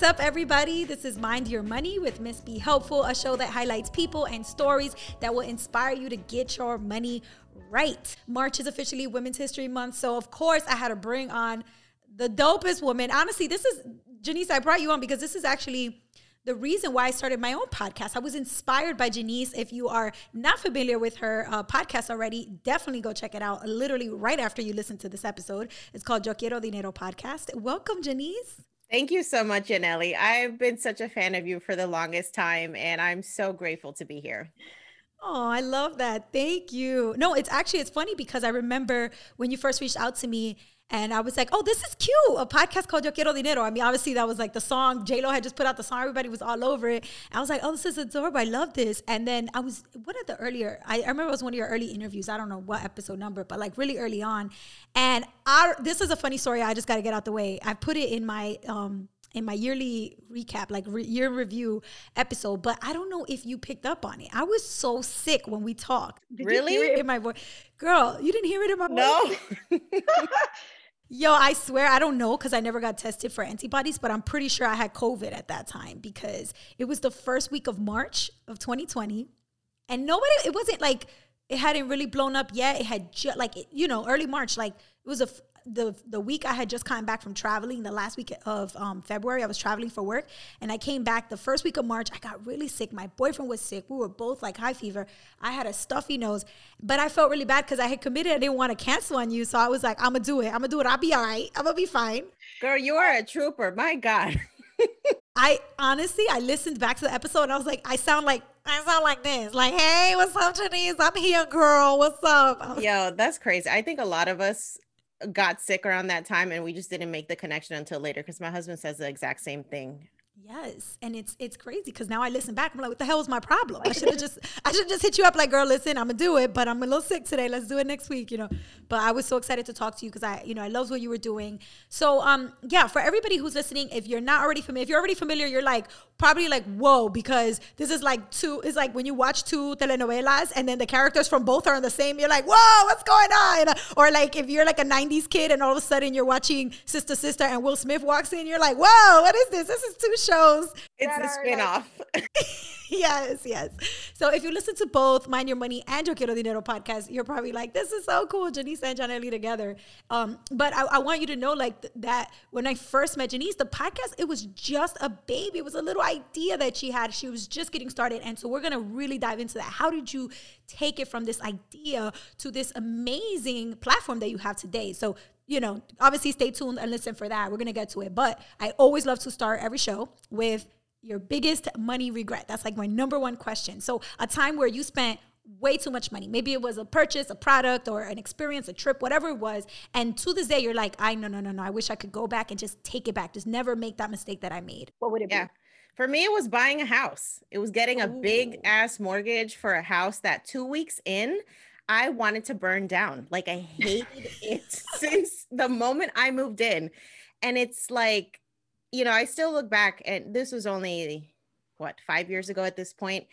What's up, everybody? This is Mind Your Money with Miss Be Helpful, a show that highlights people and stories that will inspire you to get your money right. March is officially Women's History Month, so of course I had to bring on the dopest woman. Honestly, this is Janice. I brought you on because this is actually the reason why I started my own podcast. I was inspired by Janice. If you are not familiar with her uh, podcast already, definitely go check it out. Literally right after you listen to this episode, it's called Yo Quiero Dinero Podcast. Welcome, Janice. Thank you so much, Yanely. I've been such a fan of you for the longest time, and I'm so grateful to be here. Oh, I love that. Thank you. No, it's actually it's funny because I remember when you first reached out to me and I was like, oh, this is cute. A podcast called Yo Quiero Dinero. I mean, obviously that was like the song. J-Lo had just put out the song. Everybody was all over it. I was like, oh, this is adorable. I love this. And then I was, one of the earlier, I, I remember it was one of your early interviews. I don't know what episode number, but like really early on. And I, this is a funny story. I just got to get out the way. I put it in my, um, in my yearly recap, like re- year review episode, but I don't know if you picked up on it. I was so sick when we talked. Did really? in my voice, girl, you didn't hear it in my voice. No. Yo, I swear I don't know because I never got tested for antibodies, but I'm pretty sure I had COVID at that time because it was the first week of March of 2020, and nobody. It wasn't like it hadn't really blown up yet. It had just like you know early March, like it was a the the week I had just come back from traveling, the last week of um, February, I was traveling for work, and I came back the first week of March. I got really sick. My boyfriend was sick. We were both like high fever. I had a stuffy nose, but I felt really bad because I had committed. I didn't want to cancel on you, so I was like, I'm gonna do it. I'm gonna do it. I'll be all right. I'm gonna be fine. Girl, you are a trooper. My God. I honestly, I listened back to the episode and I was like, I sound like I sound like this. Like, hey, what's up, Janice? I'm here, girl. What's up? Yo, that's crazy. I think a lot of us got sick around that time and we just didn't make the connection until later because my husband says the exact same thing Yes, and it's it's crazy because now I listen back. I'm like, what the hell was my problem? I should have just I should just hit you up like, girl, listen, I'm gonna do it, but I'm a little sick today. Let's do it next week, you know. But I was so excited to talk to you because I, you know, I love what you were doing. So, um, yeah, for everybody who's listening, if you're not already familiar, if you're already familiar, you're like probably like, whoa, because this is like two. It's like when you watch two telenovelas and then the characters from both are in the same. You're like, whoa, what's going on? Or like if you're like a '90s kid and all of a sudden you're watching Sister Sister and Will Smith walks in, you're like, whoa, what is this? This is two shows. It's the spinoff. Like- yes, yes. So if you listen to both Mind Your Money and Yo Quiero Dinero podcast, you're probably like, this is so cool, Janice and Janelli together. Um, but I, I, want you to know like th- that when I first met Janice, the podcast, it was just a baby. It was a little idea that she had. She was just getting started. And so we're going to really dive into that. How did you take it from this idea to this amazing platform that you have today? So you know, obviously stay tuned and listen for that. We're going to get to it. But I always love to start every show with your biggest money regret. That's like my number one question. So, a time where you spent way too much money. Maybe it was a purchase, a product, or an experience, a trip, whatever it was. And to this day, you're like, I no, no, no, no. I wish I could go back and just take it back. Just never make that mistake that I made. What would it yeah. be? For me, it was buying a house. It was getting a Ooh. big ass mortgage for a house that two weeks in, I wanted to burn down. Like I hated it since the moment I moved in. And it's like you know, I still look back and this was only what, five years ago at this point,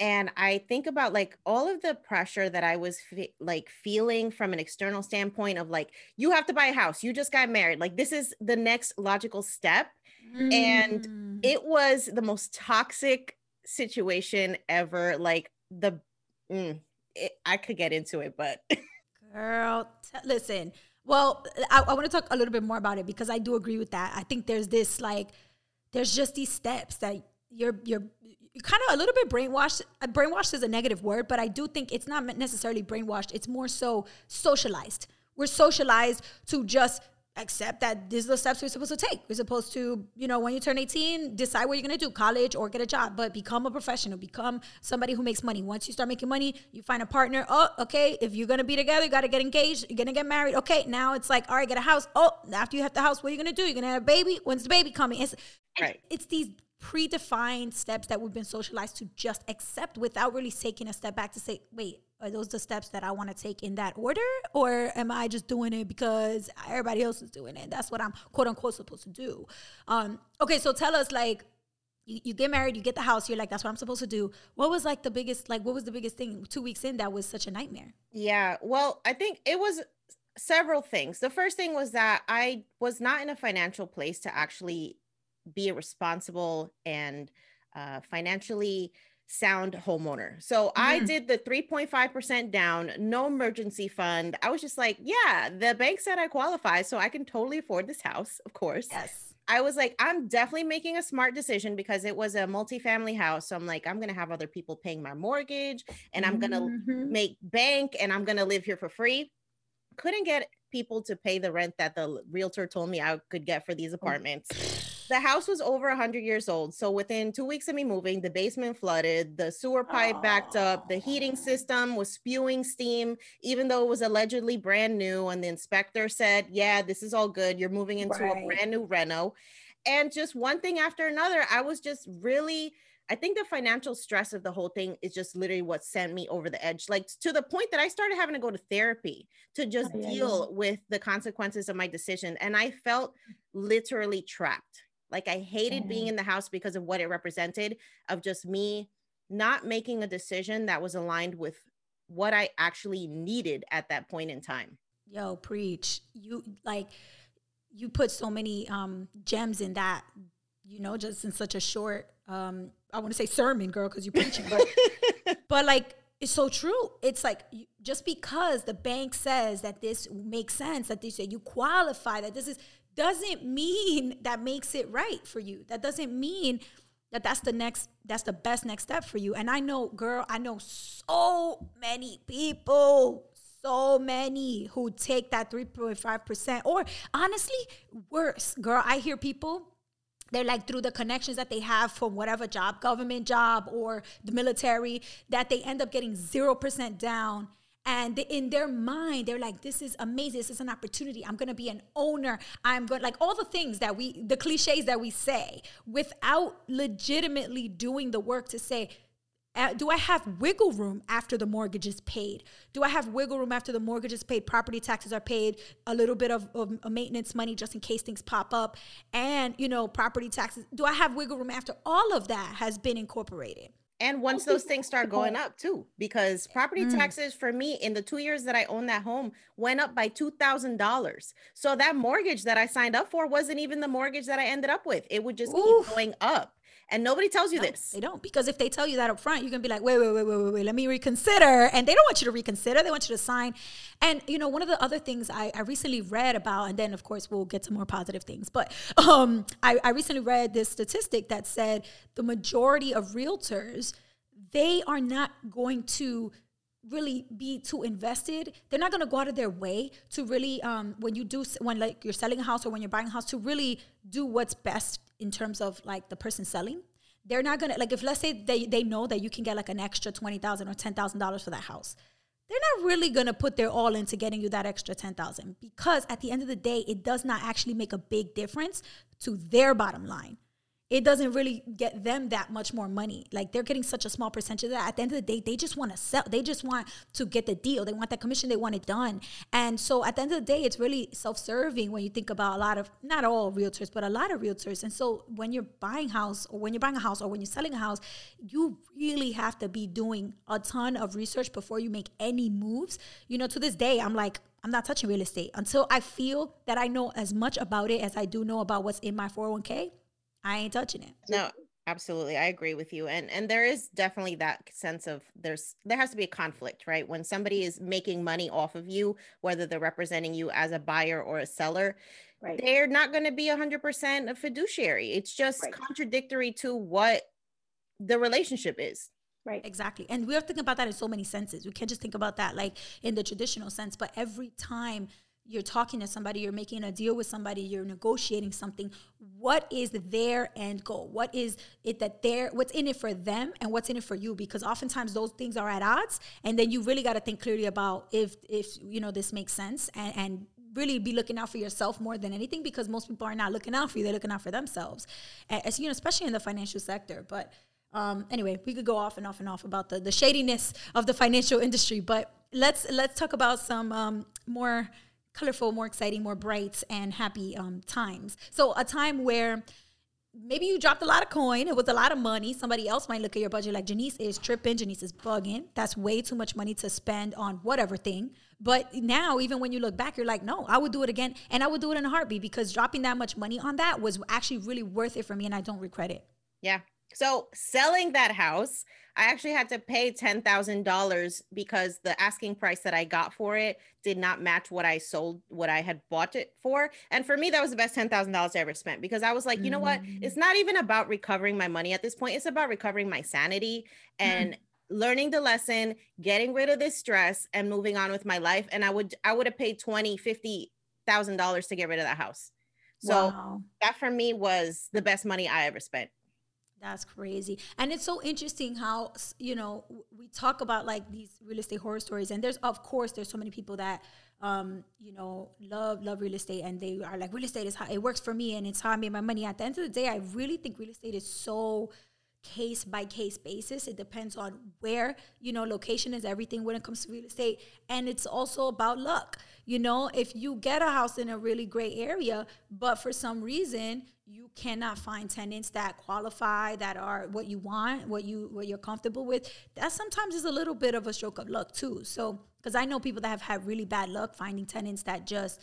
And I think about like all of the pressure that I was fe- like feeling from an external standpoint of like, you have to buy a house, you just got married. Like, this is the next logical step. Mm. And it was the most toxic situation ever. Like, the, mm, it, I could get into it, but. Girl, t- listen, well, I, I want to talk a little bit more about it because I do agree with that. I think there's this like, there's just these steps that you're you're you're kind of a little bit brainwashed. Uh, brainwashed is a negative word, but I do think it's not necessarily brainwashed. It's more so socialized. We're socialized to just accept that these are the steps we're supposed to take. We're supposed to, you know, when you turn 18, decide what you're gonna do, college or get a job, but become a professional, become somebody who makes money. Once you start making money, you find a partner. Oh, okay, if you're gonna be together, you gotta get engaged, you're gonna get married. Okay, now it's like, all right, get a house. Oh, after you have the house, what are you gonna do? You're gonna have a baby. When's the baby coming? It's, right. it's these predefined steps that we've been socialized to just accept without really taking a step back to say, wait, are those the steps that I want to take in that order? Or am I just doing it because everybody else is doing it? That's what I'm quote unquote supposed to do. Um, okay, so tell us like you, you get married, you get the house, you're like, that's what I'm supposed to do. What was like the biggest, like, what was the biggest thing two weeks in that was such a nightmare? Yeah. Well, I think it was several things. The first thing was that I was not in a financial place to actually be responsible and uh, financially sound homeowner. So mm-hmm. I did the 3.5% down, no emergency fund. I was just like, yeah, the bank said I qualify, so I can totally afford this house, of course. Yes. I was like, I'm definitely making a smart decision because it was a multifamily house. So I'm like, I'm gonna have other people paying my mortgage and I'm gonna mm-hmm. make bank and I'm gonna live here for free. Couldn't get people to pay the rent that the realtor told me I could get for these oh. The house was over 100 years old. So within two weeks of me moving, the basement flooded, the sewer pipe backed up, the heating system was spewing steam, even though it was allegedly brand new. And the inspector said, Yeah, this is all good. You're moving into right. a brand new reno. And just one thing after another, I was just really. I think the financial stress of the whole thing is just literally what sent me over the edge. Like to the point that I started having to go to therapy to just oh, yeah, deal yeah. with the consequences of my decision. And I felt literally trapped. Like I hated being in the house because of what it represented of just me not making a decision that was aligned with what I actually needed at that point in time. Yo, preach. You like you put so many um gems in that, you know, just in such a short um I want to say sermon, girl, because you're preaching, but but like it's so true. It's like just because the bank says that this makes sense, that they say you qualify, that this is doesn't mean that makes it right for you. That doesn't mean that that's the next that's the best next step for you. And I know, girl, I know so many people, so many who take that 3.5% or honestly, worse. Girl, I hear people they're like through the connections that they have from whatever job, government job or the military, that they end up getting 0% down and in their mind they're like this is amazing this is an opportunity i'm going to be an owner i'm going like all the things that we the cliches that we say without legitimately doing the work to say uh, do I have wiggle room after the mortgage is paid? Do I have wiggle room after the mortgage is paid? Property taxes are paid, a little bit of, of maintenance money just in case things pop up, and you know, property taxes. Do I have wiggle room after all of that has been incorporated? And once those things start going up too, because property mm. taxes for me in the two years that I owned that home went up by $2,000. So that mortgage that I signed up for wasn't even the mortgage that I ended up with. It would just Oof. keep going up. And nobody tells you no, this. They don't. Because if they tell you that up front, you're going to be like, wait, wait, wait, wait, wait, wait, let me reconsider. And they don't want you to reconsider. They want you to sign. And, you know, one of the other things I, I recently read about, and then, of course, we'll get to more positive things, but um, I, I recently read this statistic that said the majority of realtors – they are not going to really be too invested they're not going to go out of their way to really um, when you do when like you're selling a house or when you're buying a house to really do what's best in terms of like the person selling. They're not going to like if let's say they, they know that you can get like an extra 20000 or $10000 for that house they're not really going to put their all into getting you that extra 10000 because at the end of the day it does not actually make a big difference to their bottom line it doesn't really get them that much more money. Like they're getting such a small percentage of that. At the end of the day, they just want to sell. They just want to get the deal. They want that commission. They want it done. And so at the end of the day, it's really self-serving when you think about a lot of not all realtors, but a lot of realtors. And so when you're buying house or when you're buying a house or when you're selling a house, you really have to be doing a ton of research before you make any moves. You know, to this day, I'm like, I'm not touching real estate until I feel that I know as much about it as I do know about what's in my 401k. I ain't touching it. No, absolutely. I agree with you. And and there is definitely that sense of there's there has to be a conflict, right? When somebody is making money off of you, whether they're representing you as a buyer or a seller, right. they're not going to be 100% a fiduciary. It's just right. contradictory to what the relationship is. Right. Exactly. And we are thinking about that in so many senses. We can't just think about that like in the traditional sense, but every time you're talking to somebody, you're making a deal with somebody, you're negotiating something. What is their end goal? What is it that they're, what's in it for them and what's in it for you? Because oftentimes those things are at odds. And then you really got to think clearly about if, if, you know, this makes sense and, and really be looking out for yourself more than anything because most people are not looking out for you. They're looking out for themselves. As, you know, especially in the financial sector. But um, anyway, we could go off and off and off about the, the shadiness of the financial industry, but let's, let's talk about some um, more colorful, more exciting, more bright, and happy um, times. So a time where maybe you dropped a lot of coin. It was a lot of money. Somebody else might look at your budget like Janice is tripping. Janice is bugging. That's way too much money to spend on whatever thing. But now, even when you look back, you're like, no, I would do it again. And I would do it in a heartbeat because dropping that much money on that was actually really worth it for me. And I don't regret it. Yeah. So selling that house, I actually had to pay $10,000 because the asking price that I got for it did not match what I sold, what I had bought it for. And for me, that was the best $10,000 I ever spent because I was like, you know what? Mm. It's not even about recovering my money at this point. It's about recovering my sanity and learning the lesson, getting rid of this stress and moving on with my life. And I would, I would have paid 20, 50 thousand dollars to get rid of that house. So wow. that for me was the best money I ever spent. That's crazy. And it's so interesting how, you know, we talk about like these real estate horror stories. And there's, of course, there's so many people that, um, you know, love, love real estate. And they are like, real estate is how it works for me and it's how I made my money. At the end of the day, I really think real estate is so case by case basis. It depends on where, you know, location is everything when it comes to real estate. And it's also about luck. You know, if you get a house in a really great area, but for some reason you cannot find tenants that qualify, that are what you want, what you what you're comfortable with, that sometimes is a little bit of a stroke of luck too. So, because I know people that have had really bad luck finding tenants that just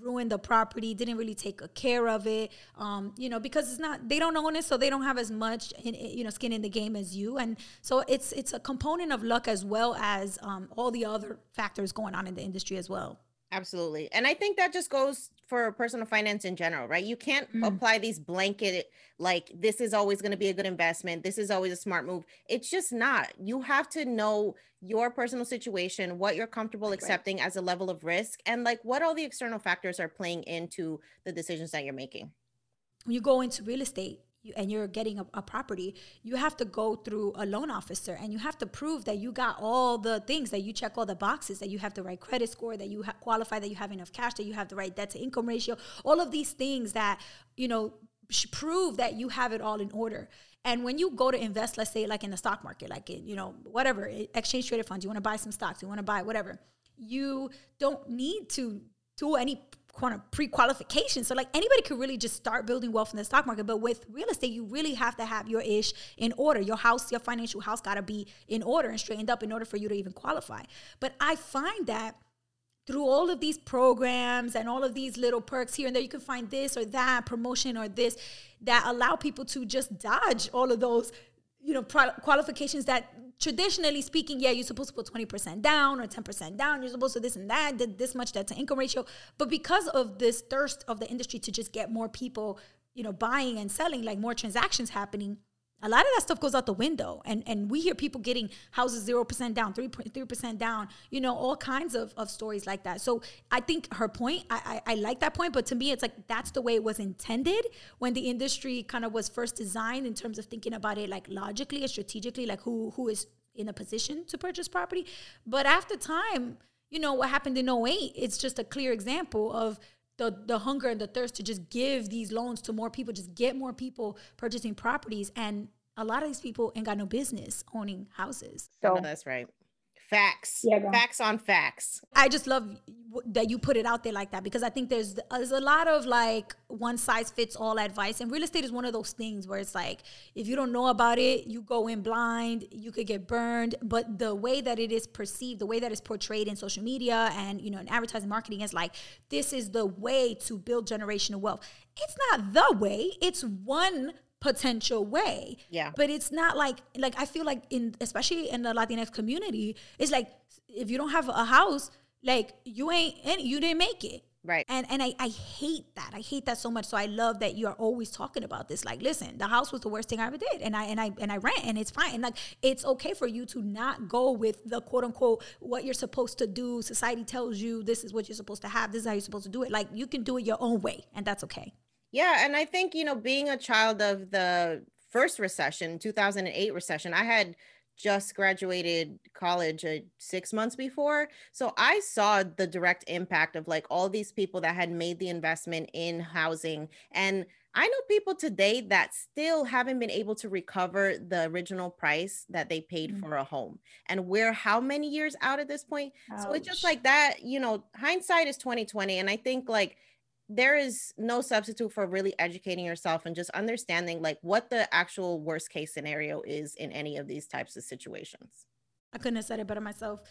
ruined the property, didn't really take care of it, um, you know, because it's not they don't own it, so they don't have as much, in, you know, skin in the game as you, and so it's it's a component of luck as well as um, all the other factors going on in the industry as well. Absolutely. And I think that just goes for personal finance in general, right? You can't mm. apply these blanket, like, this is always going to be a good investment. This is always a smart move. It's just not. You have to know your personal situation, what you're comfortable accepting right. as a level of risk, and like what all the external factors are playing into the decisions that you're making. When you go into real estate, and you're getting a, a, property, you have to go through a loan officer and you have to prove that you got all the things that you check all the boxes, that you have the right credit score, that you ha- qualify, that you have enough cash, that you have the right debt to income ratio, all of these things that, you know, prove that you have it all in order. And when you go to invest, let's say like in the stock market, like in, you know, whatever, exchange traded funds, you want to buy some stocks, you want to buy whatever, you don't need to do any pre-qualification. So like anybody could really just start building wealth in the stock market. But with real estate, you really have to have your ish in order. Your house, your financial house gotta be in order and straightened up in order for you to even qualify. But I find that through all of these programs and all of these little perks here and there, you can find this or that promotion or this that allow people to just dodge all of those, you know, pro- qualifications that traditionally speaking, yeah, you're supposed to put 20% down or 10% down. You're supposed to this and that, this much debt to income ratio. But because of this thirst of the industry to just get more people, you know, buying and selling, like more transactions happening, a lot of that stuff goes out the window. And and we hear people getting houses 0% down 3.3% down you know all kinds of, of stories like that. So i think her point I, I, I like that point but to me it's like that's the way it was intended when the industry kind of was first designed in terms of thinking about it like logically and strategically like who who is in a position to purchase property. But after time you know what happened in 08 it's just a clear example of the the hunger and the thirst to just give these loans to more people, just get more people purchasing properties, and a lot of these people ain't got no business owning houses. So no, that's right. Facts. Yeah, facts on facts. I just love that you put it out there like that because I think there's there's a lot of like one size fits all advice, and real estate is one of those things where it's like if you don't know about it, you go in blind, you could get burned. But the way that it is perceived, the way that it's portrayed in social media and you know in advertising marketing is like this is the way to build generational wealth. It's not the way. It's one potential way. Yeah. But it's not like like I feel like in especially in the Latinx community, it's like if you don't have a house, like you ain't and you didn't make it. Right. And and I, I hate that. I hate that so much. So I love that you are always talking about this. Like, listen, the house was the worst thing I ever did. And I and I and I rent and it's fine. And like it's okay for you to not go with the quote unquote what you're supposed to do. Society tells you this is what you're supposed to have, this is how you're supposed to do it. Like you can do it your own way, and that's okay. Yeah, and I think you know, being a child of the first recession, 2008 recession, I had just graduated college uh, six months before. So I saw the direct impact of like all these people that had made the investment in housing. And I know people today that still haven't been able to recover the original price that they paid mm-hmm. for a home. And we're how many years out at this point? Ouch. So it's just like that, you know, hindsight is 2020. And I think like there is no substitute for really educating yourself and just understanding like what the actual worst case scenario is in any of these types of situations. I couldn't have said it better myself.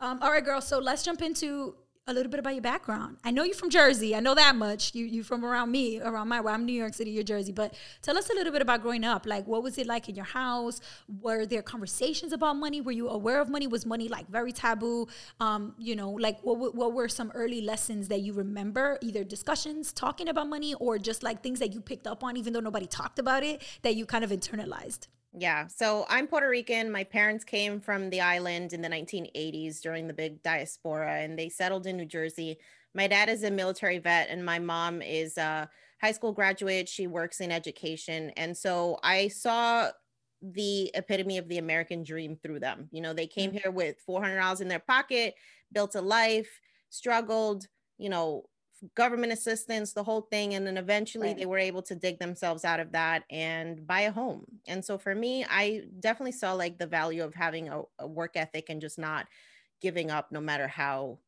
Um, all right, girl. So let's jump into a little bit about your background. I know you're from Jersey. I know that much. You you from around me, around my. Well, I'm New York City. You're Jersey. But tell us a little bit about growing up. Like, what was it like in your house? Were there conversations about money? Were you aware of money? Was money like very taboo? Um, you know, like what what were some early lessons that you remember? Either discussions talking about money, or just like things that you picked up on, even though nobody talked about it, that you kind of internalized. Yeah. So I'm Puerto Rican. My parents came from the island in the 1980s during the big diaspora and they settled in New Jersey. My dad is a military vet and my mom is a high school graduate. She works in education. And so I saw the epitome of the American dream through them. You know, they came mm-hmm. here with $400 in their pocket, built a life, struggled, you know, government assistance, the whole thing. And then eventually right. they were able to dig themselves out of that and buy a home. And so for me, I definitely saw like the value of having a, a work ethic and just not giving up no matter how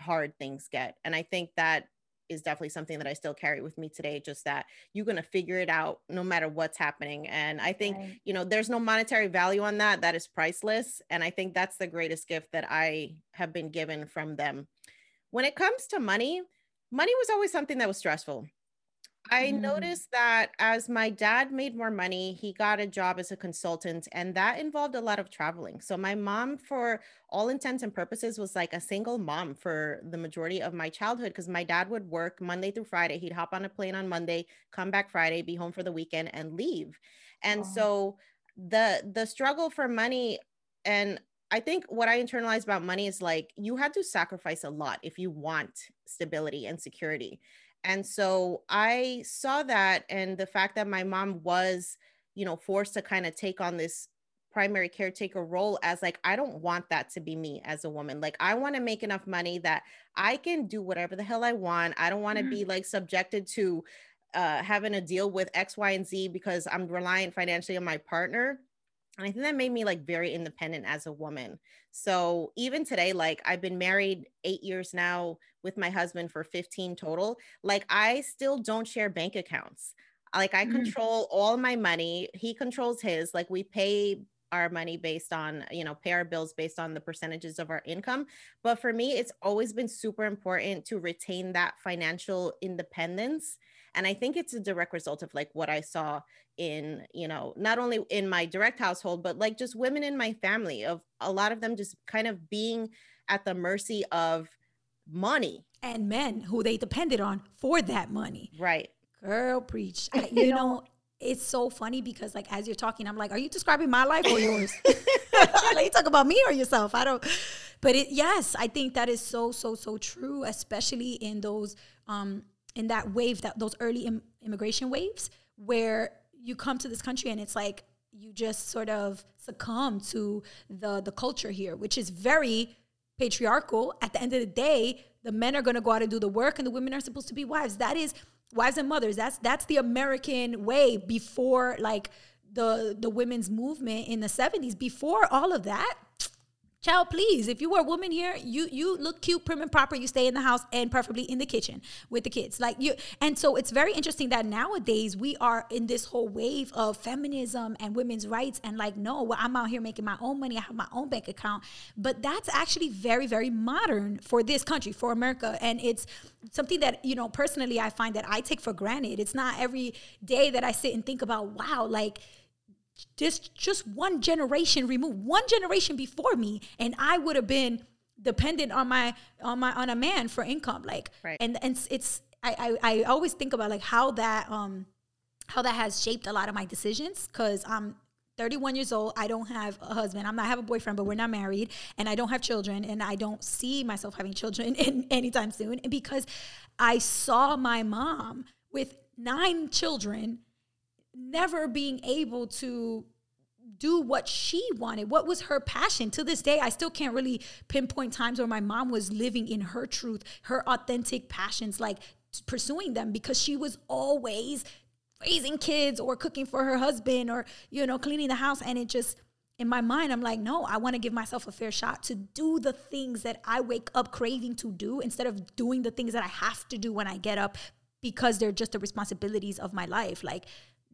hard things get. And I think that is definitely something that I still carry with me today. Just that you're going to figure it out no matter what's happening. And I think, right. you know, there's no monetary value on that. That is priceless. And I think that's the greatest gift that I have been given from them. When it comes to money, money was always something that was stressful. I mm. noticed that as my dad made more money, he got a job as a consultant, and that involved a lot of traveling. So, my mom, for all intents and purposes, was like a single mom for the majority of my childhood because my dad would work Monday through Friday. He'd hop on a plane on Monday, come back Friday, be home for the weekend, and leave. And so, the the struggle for money and I think what I internalize about money is like you had to sacrifice a lot if you want stability and security. And so I saw that and the fact that my mom was, you know, forced to kind of take on this primary caretaker role as like I don't want that to be me as a woman. Like I want to make enough money that I can do whatever the hell I want. I don't want to mm-hmm. be like subjected to uh having to deal with X, Y, and Z because I'm reliant financially on my partner and I think that made me like very independent as a woman. So even today, like I've been married eight years now with my husband for 15 total. Like I still don't share bank accounts. Like I mm-hmm. control all my money. He controls his. Like we pay our money based on, you know, pay our bills based on the percentages of our income. But for me, it's always been super important to retain that financial independence and i think it's a direct result of like what i saw in you know not only in my direct household but like just women in my family of a lot of them just kind of being at the mercy of money. And men who they depended on for that money. Right. Girl preach. I, you know it's so funny because like as you're talking i'm like are you describing my life or yours? Like you talk about me or yourself. I don't but it yes i think that is so so so true especially in those um in that wave that those early Im- immigration waves where you come to this country and it's like you just sort of succumb to the the culture here which is very patriarchal. At the end of the day the men are going to go out and do the work and the women are supposed to be wives. That is wives and mothers. That's that's the american way before like the the women's movement in the 70s before all of that Child, please, if you were a woman here, you you look cute, prim and proper. You stay in the house and preferably in the kitchen with the kids. Like you, and so it's very interesting that nowadays we are in this whole wave of feminism and women's rights. And like, no, well, I'm out here making my own money. I have my own bank account. But that's actually very, very modern for this country, for America, and it's something that you know personally I find that I take for granted. It's not every day that I sit and think about, wow, like just just one generation removed, one generation before me, and I would have been dependent on my on my on a man for income. Like, right. and and it's I, I I always think about like how that um how that has shaped a lot of my decisions because I'm 31 years old. I don't have a husband. I'm not I have a boyfriend, but we're not married, and I don't have children, and I don't see myself having children in, anytime soon. because I saw my mom with nine children never being able to do what she wanted. What was her passion? To this day, I still can't really pinpoint times where my mom was living in her truth, her authentic passions, like pursuing them because she was always raising kids or cooking for her husband or, you know, cleaning the house. And it just, in my mind, I'm like, no, I want to give myself a fair shot to do the things that I wake up craving to do instead of doing the things that I have to do when I get up because they're just the responsibilities of my life. Like,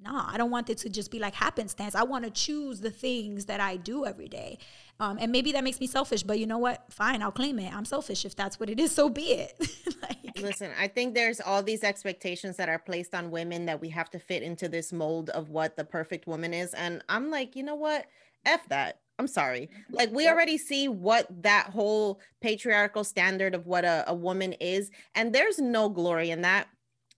nah, I don't want it to just be like happenstance. I want to choose the things that I do every day. Um, and maybe that makes me selfish, but you know what? Fine, I'll claim it. I'm selfish. If that's what it is, so be it. like, Listen, I think there's all these expectations that are placed on women that we have to fit into this mold of what the perfect woman is. And I'm like, you know what? F that. I'm sorry. Like we already see what that whole patriarchal standard of what a, a woman is, and there's no glory in that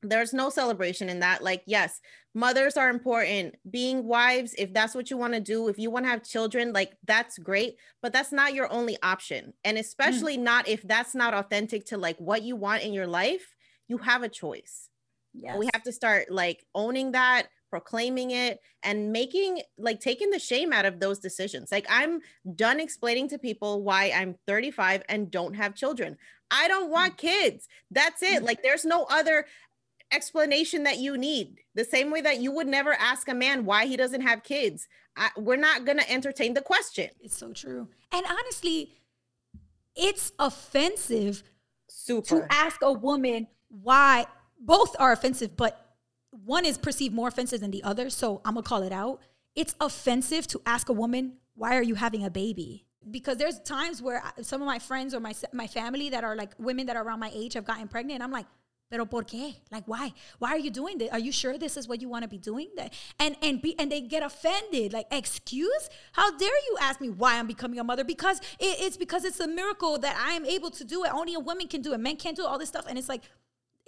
there's no celebration in that like yes mothers are important being wives if that's what you want to do if you want to have children like that's great but that's not your only option and mm. especially mm. not if that's not authentic to like what you want in your life you have a choice yeah we have to start like owning that proclaiming it and making like taking the shame out of those decisions like i'm done explaining to people why i'm 35 and don't have children I don't want mm. kids. That's it. Mm. Like there's no other explanation that you need. The same way that you would never ask a man why he doesn't have kids. I, we're not going to entertain the question. It's so true. And honestly, it's offensive Super. to ask a woman why both are offensive, but one is perceived more offensive than the other. So I'm going to call it out. It's offensive to ask a woman, why are you having a baby? Because there's times where some of my friends or my my family that are like women that are around my age have gotten pregnant. I'm like, Pero por qué? Like why? Why are you doing this? Are you sure this is what you want to be doing? And and be and they get offended. Like excuse? How dare you ask me why I'm becoming a mother? Because it, it's because it's a miracle that I am able to do it. Only a woman can do it. Men can't do all this stuff. And it's like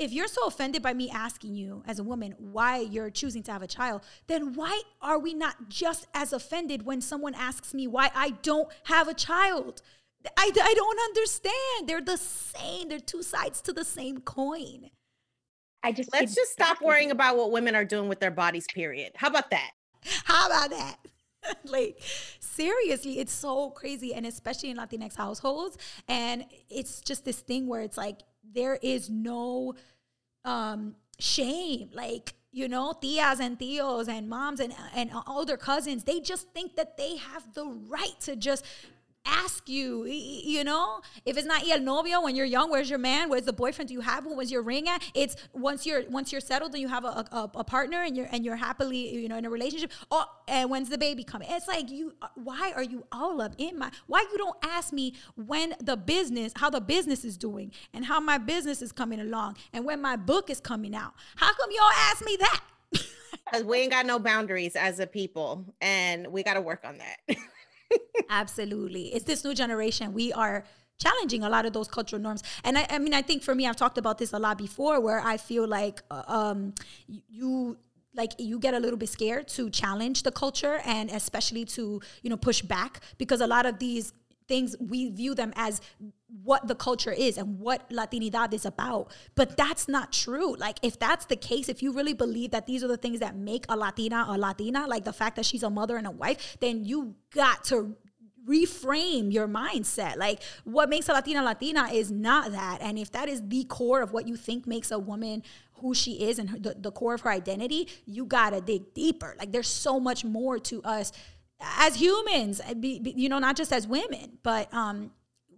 if you're so offended by me asking you as a woman why you're choosing to have a child, then why are we not just as offended when someone asks me why I don't have a child? I, I don't understand. They're the same. They're two sides to the same coin. I just let's just stop worrying about what women are doing with their bodies. Period. How about that? How about that? like seriously, it's so crazy, and especially in Latinx households, and it's just this thing where it's like there is no um shame. Like you know, tias and tios and moms and and older cousins, they just think that they have the right to just ask you, you know, if it's not el novio when you're young, where's your man? Where's the boyfriend? Do you have one? Where's your ring at? It's once you're once you're settled and you have a, a, a partner and you're and you're happily, you know, in a relationship. Oh, and when's the baby coming? It's like you. Uh, why are you all up in my? Why you don't ask me when the business, how the business is doing, and how my business is coming along, and when my book is coming out? How come you all ask me that? Because we ain't got no boundaries as a people, and we got to work on that. Absolutely. It's this new generation. We are challenging a lot of those cultural norms. And I, I mean, I think for me, I've talked about this a lot before where I feel like uh, um, you like you get a little bit scared to challenge the culture and especially to you know push back because a lot of these things we view them as what the culture is and what Latinidad is about. But that's not true. Like, if that's the case, if you really believe that these are the things that make a Latina a Latina, like the fact that she's a mother and a wife, then you got to reframe your mindset. Like, what makes a Latina Latina is not that. And if that is the core of what you think makes a woman who she is and her, the, the core of her identity, you gotta dig deeper. Like, there's so much more to us as humans, you know, not just as women, but um,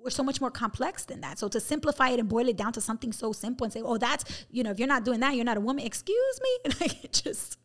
we're so much more complex than that. So to simplify it and boil it down to something so simple and say, "Oh, that's you know, if you're not doing that, you're not a woman." Excuse me, like it just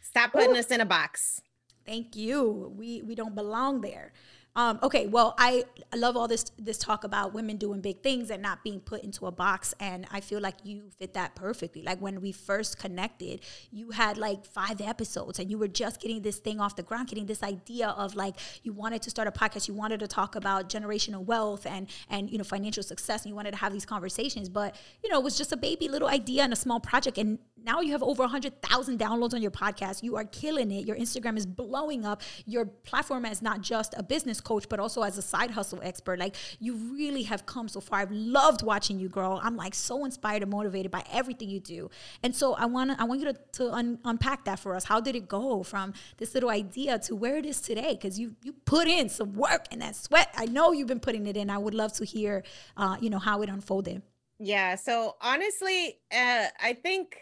stop putting ooh. us in a box. Thank you. We we don't belong there. Um, okay, well, I love all this this talk about women doing big things and not being put into a box, and I feel like you fit that perfectly. Like when we first connected, you had like five episodes, and you were just getting this thing off the ground, getting this idea of like you wanted to start a podcast, you wanted to talk about generational wealth and and you know financial success, and you wanted to have these conversations, but you know it was just a baby little idea and a small project, and now you have over 100,000 downloads on your podcast. You are killing it. Your Instagram is blowing up. Your platform is not just a business coach, but also as a side hustle expert. Like you really have come so far. I've loved watching you grow. I'm like so inspired and motivated by everything you do. And so I want I want you to, to un- unpack that for us. How did it go from this little idea to where it is today? Because you you put in some work and that sweat. I know you've been putting it in. I would love to hear, uh, you know, how it unfolded. Yeah. So honestly, uh, I think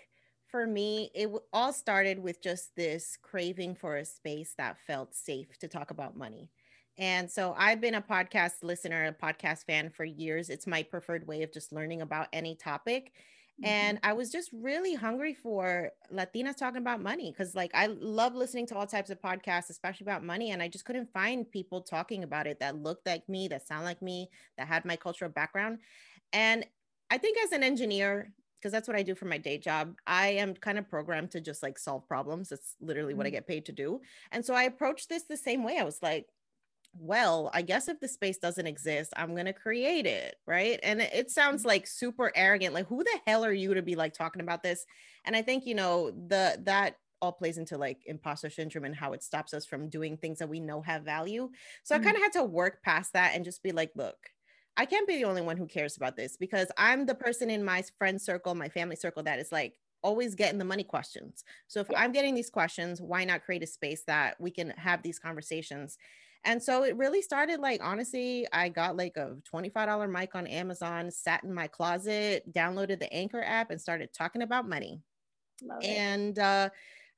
for me, it all started with just this craving for a space that felt safe to talk about money. And so I've been a podcast listener, a podcast fan for years. It's my preferred way of just learning about any topic. Mm-hmm. and i was just really hungry for latinas talking about money because like i love listening to all types of podcasts especially about money and i just couldn't find people talking about it that looked like me that sound like me that had my cultural background and i think as an engineer because that's what i do for my day job i am kind of programmed to just like solve problems that's literally mm-hmm. what i mm-hmm. get paid to do and so i approached this the same way i was like well, I guess if the space doesn't exist, I'm going to create it. Right. And it, sounds mm-hmm. like super arrogant. Like, who the hell are you to be like talking about this? And I think, you know, the, that all plays into like imposter syndrome and how it stops us from doing things that we know have value. So mm-hmm. I kind of had to work past that and just be like, look, I can't be the only one who cares about this because I'm the person in my friend circle, my family circle that is like, always getting the money questions. So if I'm getting these questions, why not create a space that we can have these conversations? And so it really started like, honestly, I got like a $25 mic on Amazon, sat in my closet, downloaded the Anchor app, and started talking about money. Love and uh,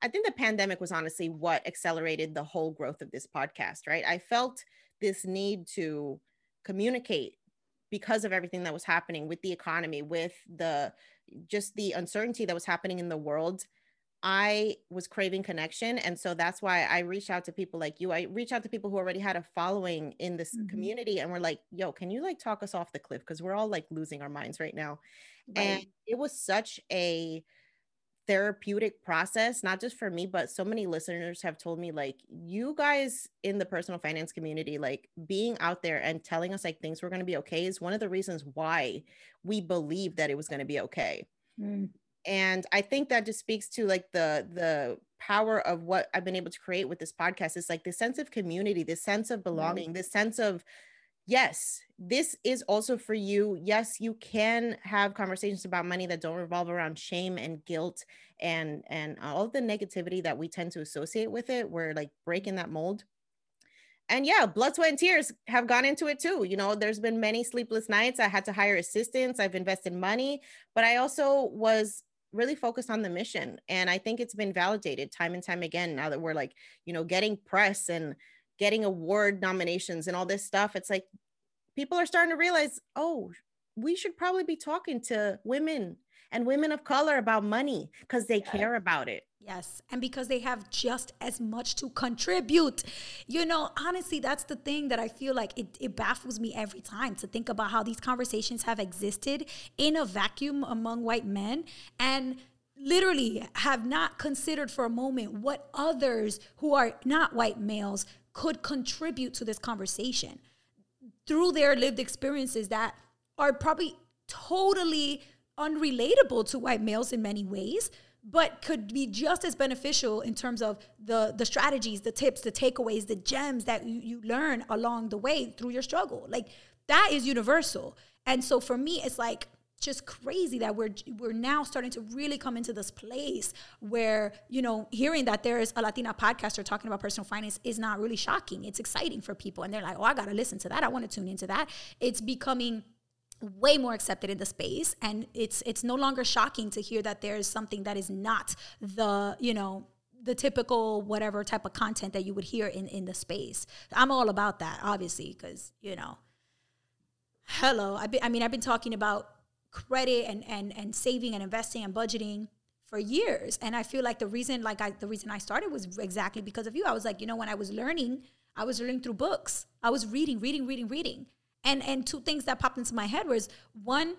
I think the pandemic was honestly what accelerated the whole growth of this podcast, right? I felt this need to communicate because of everything that was happening with the economy, with the just the uncertainty that was happening in the world I was craving connection. And so that's why I reached out to people like you. I reached out to people who already had a following in this mm-hmm. community and we're like, yo, can you like talk us off the cliff? Because we're all like losing our minds right now. Right. And it was such a therapeutic process, not just for me, but so many listeners have told me like, you guys in the personal finance community, like being out there and telling us like things were going to be okay is one of the reasons why we believe that it was going to be okay. Mm and i think that just speaks to like the the power of what i've been able to create with this podcast is like the sense of community this sense of belonging this sense of yes this is also for you yes you can have conversations about money that don't revolve around shame and guilt and and all the negativity that we tend to associate with it we're like breaking that mold and yeah, blood, sweat, and tears have gone into it too. You know, there's been many sleepless nights. I had to hire assistants. I've invested money, but I also was really focused on the mission and i think it's been validated time and time again now that we're like you know getting press and getting award nominations and all this stuff it's like people are starting to realize oh we should probably be talking to women and women of color about money because they care about it Yes. And because they have just as much to contribute. You know, honestly, that's the thing that I feel like it, it baffles me every time to think about how these conversations have existed in a vacuum among white men and literally have not considered for a moment what others who are not white males could contribute to this conversation through their lived experiences that are probably totally unrelatable to white males in many ways but could be just as beneficial in terms of the the strategies the tips the takeaways the gems that you, you learn along the way through your struggle. Like that is universal. And so for me it's like just crazy that we're we're now starting to really come into this place where you know hearing that there is a Latina podcaster talking about personal finance is not really shocking. It's exciting for people, and they're like, "Oh, I got to listen to that. I want to tune into that." It's becoming way more accepted in the space and it's it's no longer shocking to hear that there's something that is not the you know the typical whatever type of content that you would hear in in the space i'm all about that obviously because you know hello I, be, I mean i've been talking about credit and and and saving and investing and budgeting for years and i feel like the reason like i the reason i started was exactly because of you i was like you know when i was learning i was learning through books i was reading reading reading reading and and two things that popped into my head was one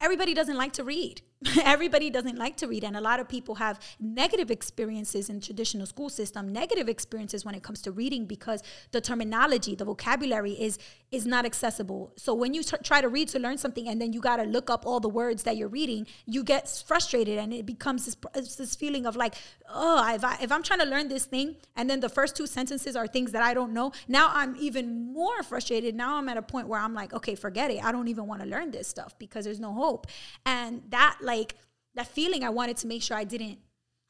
everybody doesn't like to read. everybody doesn't like to read. And a lot of people have negative experiences in traditional school system, negative experiences when it comes to reading because the terminology, the vocabulary is is not accessible. So when you t- try to read to learn something and then you got to look up all the words that you're reading, you get frustrated and it becomes this, this feeling of like, oh, if, I, if I'm trying to learn this thing and then the first two sentences are things that I don't know, now I'm even more frustrated. Now I'm at a point where I'm like, okay, forget it. I don't even want to learn this stuff because there's no hope. And that like that feeling, I wanted to make sure I didn't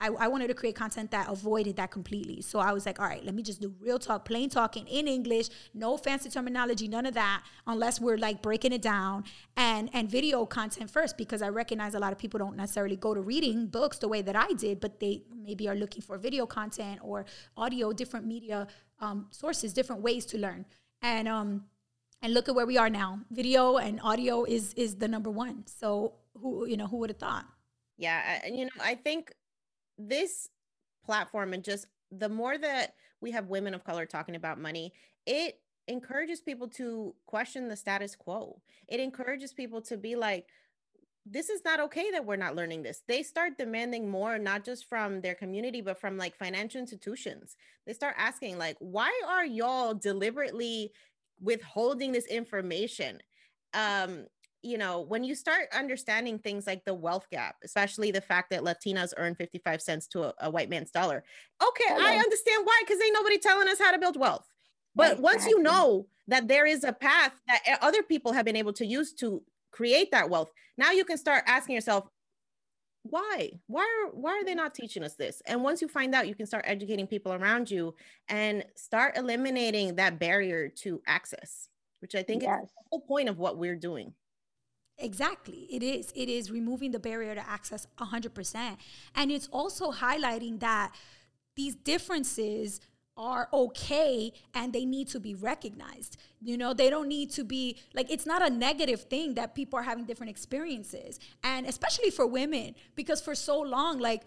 I, I, wanted to create content that avoided that completely. So I was like, all right, let me just do real talk, plain talking in English, no fancy terminology, none of that, unless we're like breaking it down and and video content first, because I recognize a lot of people don't necessarily go to reading books the way that I did, but they maybe are looking for video content or audio, different media um, sources, different ways to learn. And um and look at where we are now. Video and audio is is the number one. So who you know who would have thought? Yeah, and you know, I think this platform and just the more that we have women of color talking about money, it encourages people to question the status quo. It encourages people to be like, this is not okay that we're not learning this. They start demanding more, not just from their community, but from like financial institutions. They start asking, like, why are y'all deliberately withholding this information? Um, you know, when you start understanding things like the wealth gap, especially the fact that Latinas earn 55 cents to a, a white man's dollar. Okay, oh, I understand why, because ain't nobody telling us how to build wealth. But exactly. once you know that there is a path that eh, other people have been able to use to create that wealth, now you can start asking yourself, why? Why are why are they not teaching us this? And once you find out, you can start educating people around you and start eliminating that barrier to access, which I think yes. is the whole point of what we're doing. Exactly. It is. It is removing the barrier to access 100%. And it's also highlighting that these differences are okay and they need to be recognized. You know, they don't need to be like it's not a negative thing that people are having different experiences. And especially for women because for so long like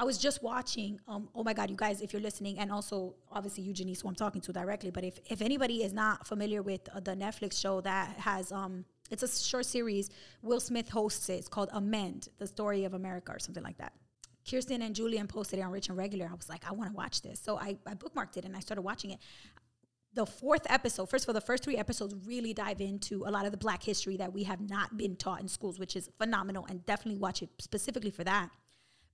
I was just watching um oh my god you guys if you're listening and also obviously you Jannese who I'm talking to directly but if if anybody is not familiar with uh, the Netflix show that has um it's a short series. Will Smith hosts it. It's called Amend, the story of America or something like that. Kiersten and Julien posted it on Rich and Regular. I was like, I want to watch this. So I, I bookmarked it and I started watching it. The fourth episode, first of all, the first three episodes really dive into a lot of the black history that we have not been taught in schools, which is phenomenal and definitely watch it specifically for that.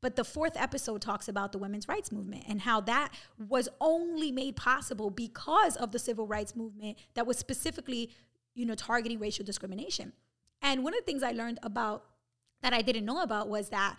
But the fourth episode talks about the women's rights movement and how that was only made possible because of the civil rights movement that was specifically you know, targeting racial discrimination. And one of the things I learned about that I didn't know about was that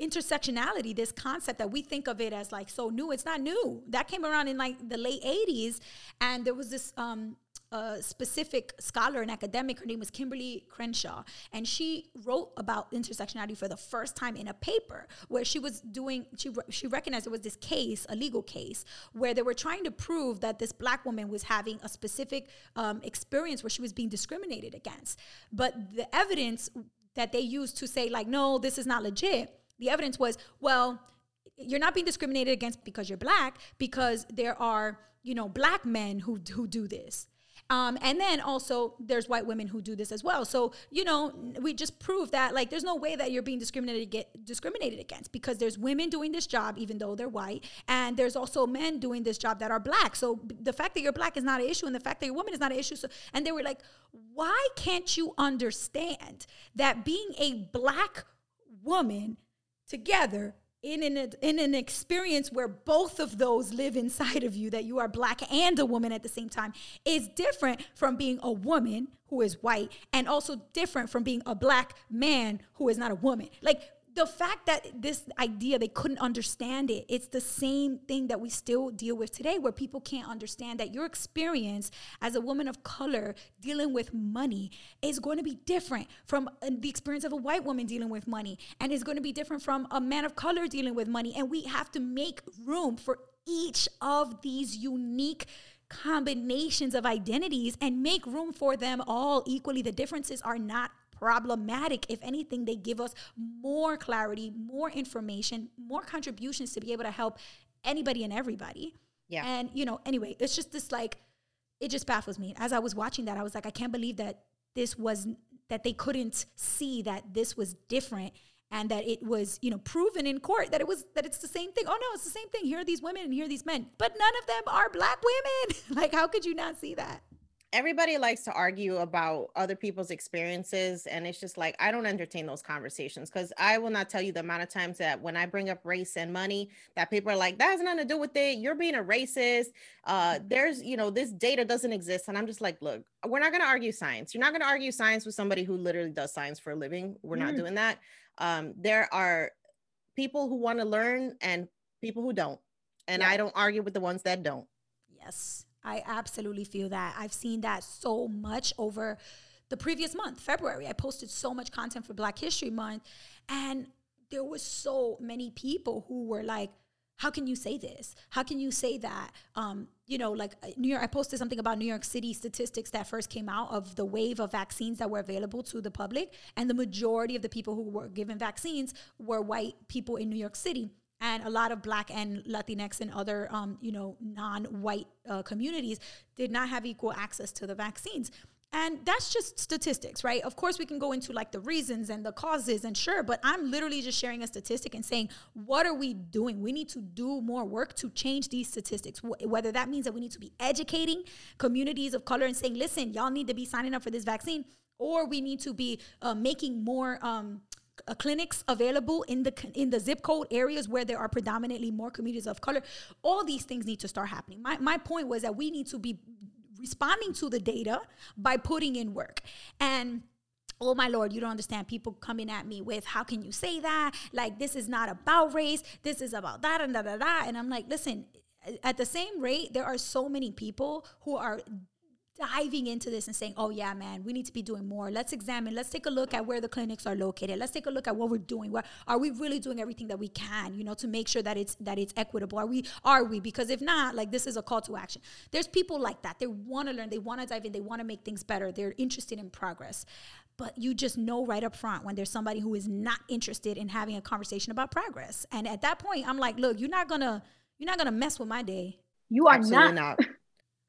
intersectionality, this concept that we think of it as like so new, it's not new. That came around in like the late 80s. And there was this um, a specific scholar and academic. Her name was Kimberly Crenshaw, and she wrote about intersectionality for the first time in a paper where she was doing. She she recognized there was this case, a legal case, where they were trying to prove that this black woman was having a specific um, experience where she was being discriminated against, but the evidence that they used to say like, no, this is not legit. The evidence was well you're not being discriminated against because you're black because there are you know black men who who do this um, and then also there's white women who do this as well. So, you know, we just prove that like there's no way that you're being discriminated get discriminated against because there's women doing this job even though they're white and there's also men doing this job that are black. So the fact that you're black is not an issue and the fact that you're woman is not an issue. So and they were like, "Why can't you understand that being a black woman together in an in an experience where both of those live inside of you that you are black and a woman at the same time is different from being a woman who is white and also different from being a black man who is not a woman. Like the fact that this idea they couldn't understand it it's the same thing that we still deal with today where people can't understand that your experience as a woman of color dealing with money is going to be different from uh, the experience of a white woman dealing with money and is going to be different from a man of color dealing with money and we have to make room for each of these unique combinations of identities and make room for them all equally. The differences are not problematic. If anything, they give us more clarity, more information, more contributions to be able to help anybody and everybody. Yeah. And, you know, anyway, it's just this like, it just baffles me. As I was watching that, I was like, I can't believe that this was, that they couldn't see that this was different and that it was you know proven in court that it was that it's the same thing oh no it's the same thing here are these women and here are these men but none of them are black women like how could you not see that everybody likes to argue about other people's experiences and it's just like i don't entertain those conversations because i will not tell you the amount of times that when i bring up race and money that people are like that has nothing to do with it. You're being a racist. Uh there's you know this data doesn't exist. And i'm just like look we're not going to argue science. You're not going to argue science with somebody who literally does science for a living. We're mm. not doing that. Um there are people who want to learn and people who don't and yeah. i don't argue with the ones that don't. Yes I absolutely feel that. I've seen that so much over the previous month, February. I posted so much content for Black History Month, and there was so many people who were like, how can you say this? How can you say that? Um, you know, like uh, New York, I posted something about New York City statistics that first came out of the wave of vaccines that were available to the public. And the majority of the people who were given vaccines were white people in New York City. And a lot of Black and Latinx and other, um, you know, non-white uh, communities did not have equal access to the vaccines. And that's just statistics, right? Of course, we can go into like the reasons and the causes, and sure, but I'm literally just sharing a statistic and saying, what are we doing? We need to do more work to change these statistics. Whether that means that we need to be educating communities of color and saying, listen, y'all need to be signing up for this vaccine, or we need to be uh, making more. Um, uh, clinics available in the in the zip code areas where there are predominantly more communities of color. All these things need to start happening. My, my point was that we need to be responding to the data by putting in work. And oh my lord you don't understand. People coming at me with how can you say that? Like this is not about race. This is about that and da da da. And i'm like listen at the same rate there are so many people who are diving into this and saying, oh, yeah, man, we need to be doing more. Let's examine, let's take a look at where the clinics are located. Let's take a look at what we're doing. What, are we really doing everything that we can, you know, to make sure that it's that it's equitable? Are we, are we? Because if not, like this is a call to action. There's people like that. They want to learn, they want to dive in, they want to make things better. They're interested in progress. But you just know right up front when there's somebody who is not interested in having a conversation about progress. And at that point, I'm like, look, you're not gonna, you're not gonna mess with my day. You are Absolutely not. not.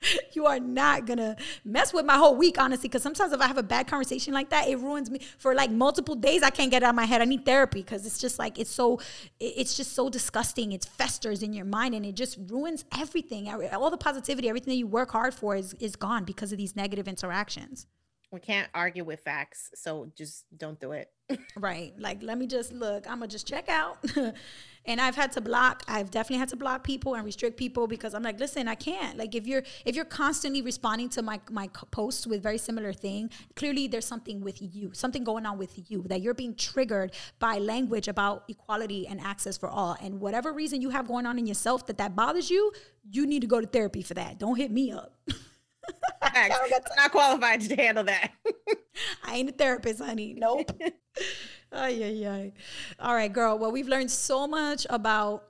you are not gonna mess with my whole week, honestly. Because sometimes if I have a bad conversation like that, it ruins me for like multiple days. I can't get out of my head. I need therapy because it's just like it's so, it's just so disgusting. It festers in your mind and it just ruins everything. All the positivity, everything that you work hard for is is gone because of these negative interactions we can't argue with facts so just don't do it. Right like let me just look i'm gonna just check out. And i've had to block i've definitely had to block people and restrict people because i'm like listen i can't. Like if you're if you're constantly responding to my my posts with very similar thing clearly there's something with you something going on with you that you're being triggered by language about equality and access for all. And whatever reason you have going on in yourself that that bothers you you need to go to therapy for that. Don't hit me up I'm not qualified to handle that. I ain't a therapist, honey. Nope. ay, ay, ay. All right, girl. Well, we've learned so much about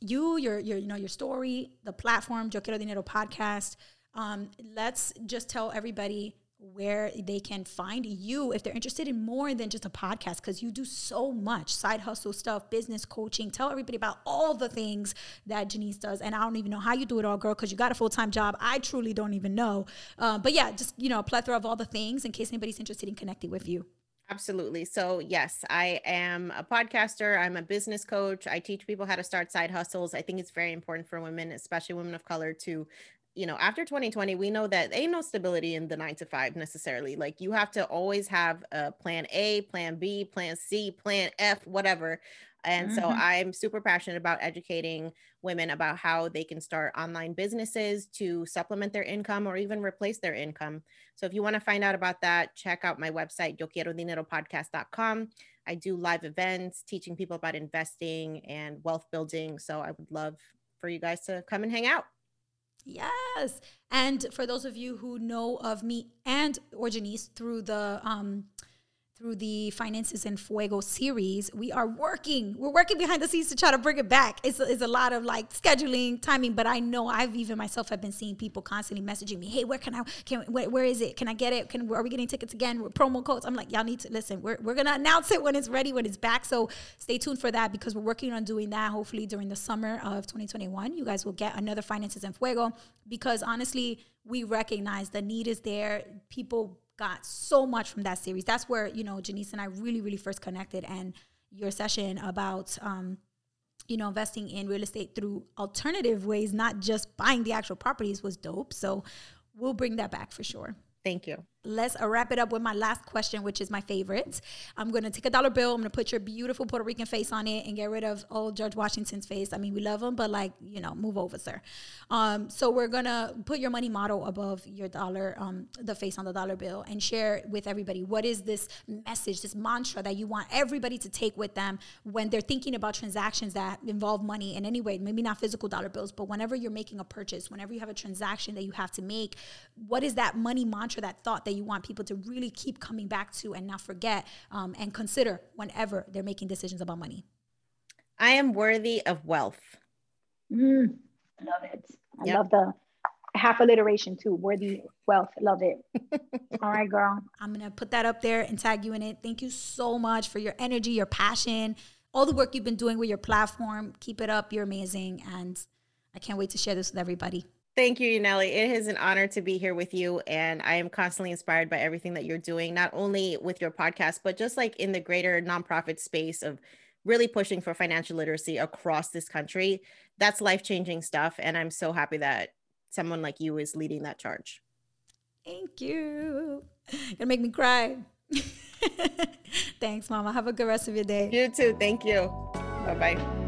you, your, your, you know, your story, the platform, Yo Quiero Dinero podcast. Um, let's just tell everybody where they can find you if they're interested in more than just a podcast because you do so much side hustle stuff business coaching tell everybody about all the things that Jannese does and i don't even know how you do it all girl because you got a full-time job i truly don't even know uh, but yeah just you know a plethora of all the things in case anybody's interested in connecting with you Absolutely. So, yes, I am a podcaster. I'm a business coach. I teach people how to start side hustles. I think it's very important for women, especially women of color, to you know, after 2020, we know that ain't no stability in the nine to five necessarily. Like you have to always have a plan A, plan B, plan C, plan F, whatever. And mm-hmm. so I'm super passionate about educating women about how they can start online businesses to supplement their income or even replace their income. So if you want to find out about that, check out my website, yo quiero dinero podcast.com. I do live events teaching people about investing and wealth building. So I would love for you guys to come and hang out. Yes. And for those of you who know of me and or Jannese through the um, through the Finances en Fuego series, we are working. We're working behind the scenes to try to bring it back. It's, it's a lot of like scheduling, timing, but I know I've even myself have been seeing people constantly messaging me, "Hey, where can I? Can where, where is it? Can I get it? Can are we getting tickets again? With promo codes?" I'm like, y'all need to listen. We're we're gonna announce it when it's ready, when it's back. So stay tuned for that because we're working on doing that. Hopefully during the summer of 2021, you guys will get another Finances en Fuego because honestly, we recognize the need is there. People got so much from that series. That's where, you know, Jannese and I really, really first connected. And your session about, um, you know, investing in real estate through alternative ways, not just buying the actual properties, was dope. So we'll bring that back for sure. Thank you let's wrap it up with my last question, which is my favorite. I'm going to take a dollar bill. I'm going to put your beautiful Puerto Rican face on it and get rid of old George Washington's face. I mean, we love him, but like, you know, move over, sir. Um, so we're going to put your money model above your dollar, um, the face on the dollar bill, and share with everybody what is this message, this mantra that you want everybody to take with them when they're thinking about transactions that involve money in any way, maybe not physical dollar bills, but whenever you're making a purchase, whenever you have a transaction that you have to make, what is that money mantra, that thought that you want people to really keep coming back to and not forget um, and consider whenever they're making decisions about money? I am worthy of wealth. Mm, love it. I yep. love the half alliteration too. Worthy wealth. Love it. All right, girl. I'm gonna put that up there and tag you in it. Thank you so much for your energy, your passion, all the work you've been doing with your platform. Keep it up. You're amazing. And I can't wait to share this with everybody. Thank you, Yanely. It is an honor to be here with you. And I am constantly inspired by everything that you're doing, not only with your podcast, but just like in the greater nonprofit space of really pushing for financial literacy across this country. That's life changing stuff. And I'm so happy that someone like you is leading that charge. Thank you. Gonna make me cry. Thanks, Mama. Have a good rest of your day. You too. Thank you. Bye bye.